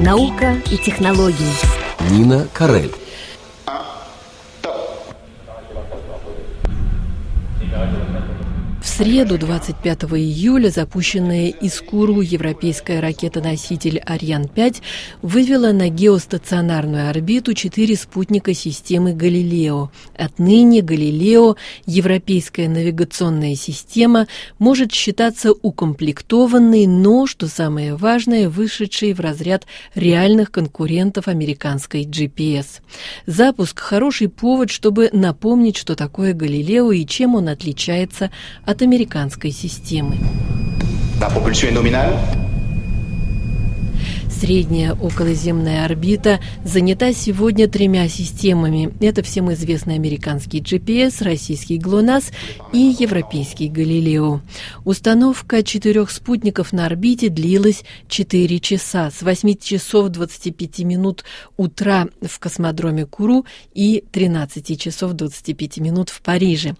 Наука и технологии. Нина Карель. Среду, 25 июля, запущенная из Куру европейская ракета-носитель «Ариан-5» вывела на геостационарную орбиту четыре спутника системы «Галилео». Отныне «Галилео» – европейская навигационная система, может считаться укомплектованной, но, что самое важное, вышедшей в разряд реальных конкурентов американской GPS. Запуск – хороший повод, чтобы напомнить, что такое «Галилео» и чем он отличается от американской системы. Средняя околоземная орбита занята сегодня тремя системами. Это всем известный американский GPS, российский ГЛОНАСС и европейский Галилео. Установка четырех спутников на орбите длилась 4 часа, с 8 часов 25 минут утра в космодроме Куру и 13 часов 25 минут в Париже.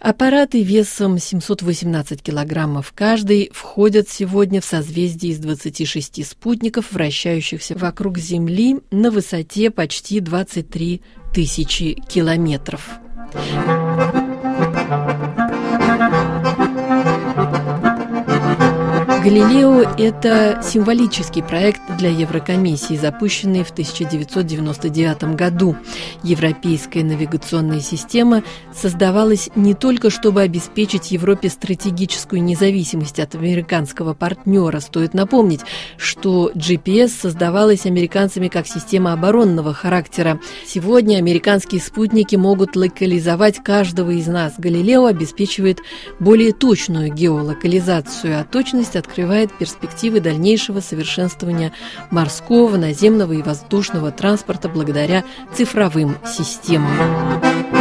Аппараты весом 718 килограммов каждый входят сегодня в созвездие из 26 спутников, вращающихся вокруг Земли на высоте почти 23 тысячи километров. «Галилео» — это символический проект для Еврокомиссии, запущенный в 1999 году. Европейская навигационная система создавалась не только, чтобы обеспечить Европе стратегическую независимость от американского партнера. Стоит напомнить, что GPS создавалась американцами как система оборонного характера. Сегодня американские спутники могут локализовать каждого из нас. «Галилео» обеспечивает более точную геолокализацию, а точность от открывает перспективы дальнейшего совершенствования морского, наземного и воздушного транспорта благодаря цифровым системам.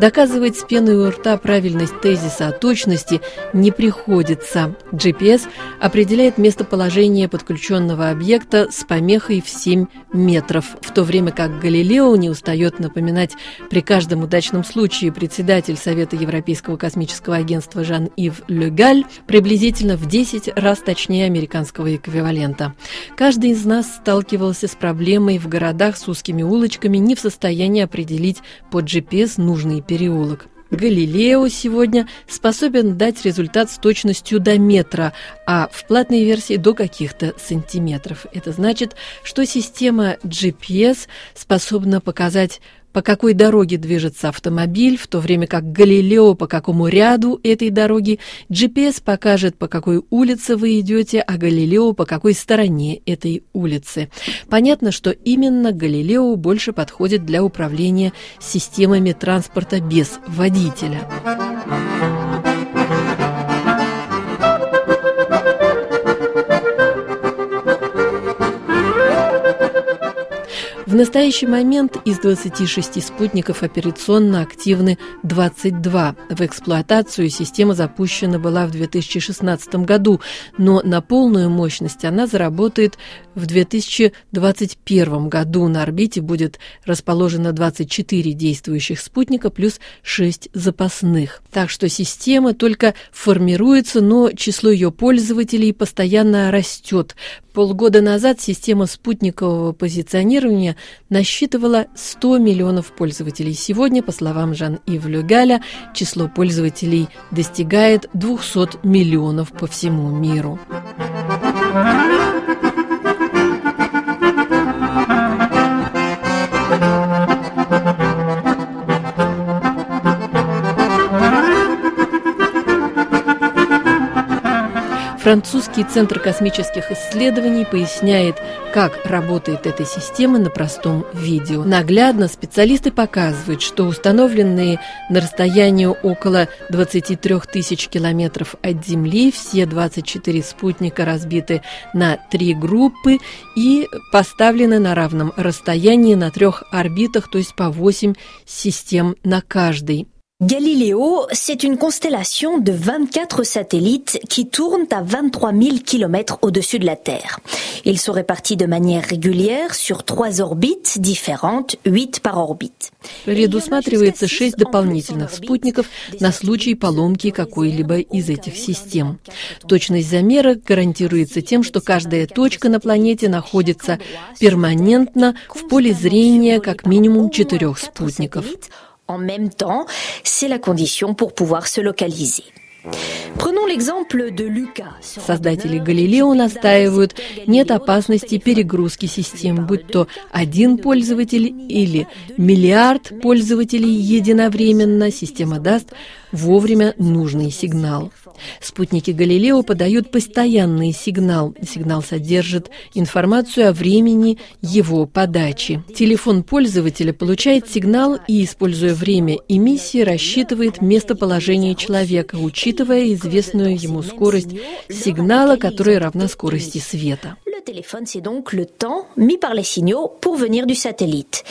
Доказывать с пеной у рта правильность тезиса о точности не приходится. GPS определяет местоположение подключенного объекта с помехой в 7 метров, в то время как Галилео не устает напоминать при каждом удачном случае председатель Совета Европейского космического агентства Жан-Ив Легаль приблизительно в 10 раз точнее американского эквивалента. Каждый из нас сталкивался с проблемой в городах с узкими улочками, не в состоянии определить по GPS нужный переулок. Галилео сегодня способен дать результат с точностью до метра, а в платной версии до каких-то сантиметров. Это значит, что система GPS способна показать по какой дороге движется автомобиль, в то время как Галилео по какому ряду этой дороги, GPS покажет, по какой улице вы идете, а Галилео по какой стороне этой улицы. Понятно, что именно Галилео больше подходит для управления системами транспорта без водителя. В настоящий момент из 26 спутников операционно активны 22. В эксплуатацию система запущена была в 2016 году, но на полную мощность она заработает в 2021 году. На орбите будет расположено 24 действующих спутника плюс 6 запасных. Так что система только формируется, но число ее пользователей постоянно растет. Полгода назад система спутникового позиционирования насчитывала 100 миллионов пользователей. Сегодня, по словам Жан-Ив Люгаля, число пользователей достигает 200 миллионов по всему миру. Французский центр космических исследований поясняет, как работает эта система на простом видео. Наглядно специалисты показывают, что установленные на расстоянии около 23 тысяч километров от Земли все 24 спутника разбиты на три группы и поставлены на равном расстоянии на трех орбитах, то есть по 8 систем на каждой. Galileo, c'est une constellation de 24 satellites qui tournent à 23 000 km au-dessus de la Terre. Ils sont répartis de manière régulière sur trois orbites différentes, 8 par orbite. Предусматривается шесть дополнительных спутников на случай поломки какой-либо из этих систем. Точность замера гарантируется тем, что каждая точка на планете находится перманентно в поле зрения как минимум четырех спутников. En même temps, c'est la condition pour pouvoir se localiser. Создатели Галилео настаивают, нет опасности перегрузки систем, будь то один пользователь или миллиард пользователей единовременно, система даст вовремя нужный сигнал. Спутники Галилео подают постоянный сигнал. Сигнал содержит информацию о времени его подачи. Телефон пользователя получает сигнал и, используя время эмиссии, рассчитывает местоположение человека, учитывая известную ему скорость сигнала, которая равна скорости света. Téléphone, c'est donc le temps mis par les signaux pour venir du satellite.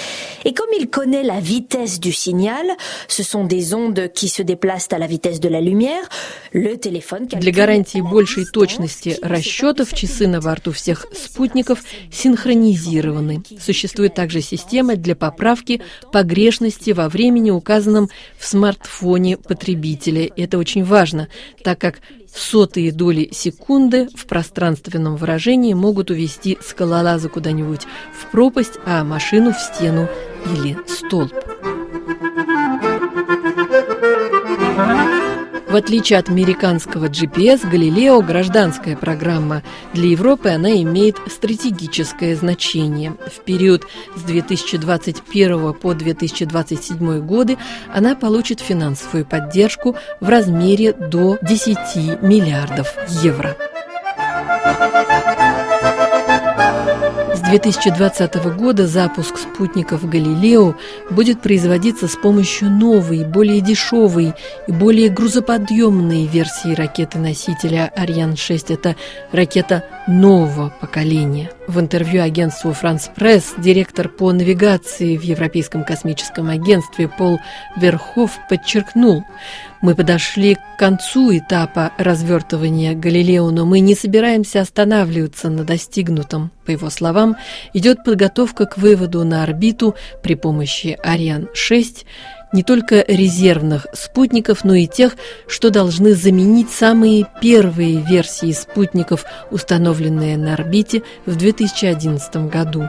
Et comme il connaît la vitesse du signal, ce sont des ondes qui se déplacent à la vitesse de la lumière, le téléphone... Для гарантии большей точности расчетов часы на борту всех спутников синхронизированы. Существует также система для поправки погрешности во времени, указанном в смартфоне потребителя. Это очень важно, так как сотые доли секунды в пространственном выражении могут увести скалолаза куда-нибудь в пропасть, а машину в стену или столб. Отличие от американского GPS, Галилео – гражданская программа. Для Европы она имеет стратегическое значение. В период с 2021 по 2027 годы она получит финансовую поддержку в размере до 10 миллиардов евро. С 2020 года запуск спутников «Галилео» будет производиться с помощью новой, более дешевой и более грузоподъемной версии ракеты-носителя «Ариан-6». Это ракета нового поколения. В интервью агентству «Франс Пресс» директор по навигации в Европейском космическом агентстве Пол Верхов подчеркнул, мы подошли к концу этапа развертывания Галилео, но мы не собираемся останавливаться на достигнутом. По его словам, идет подготовка к выводу на орбиту при помощи Ариан-6 не только резервных спутников, но и тех, что должны заменить самые первые версии спутников, установленные на орбите в 2011 году.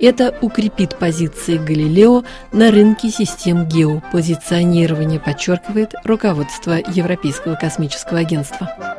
Это укрепит позиции Галилео на рынке систем геопозиционирования, подчеркивает руководство Европейского космического агентства.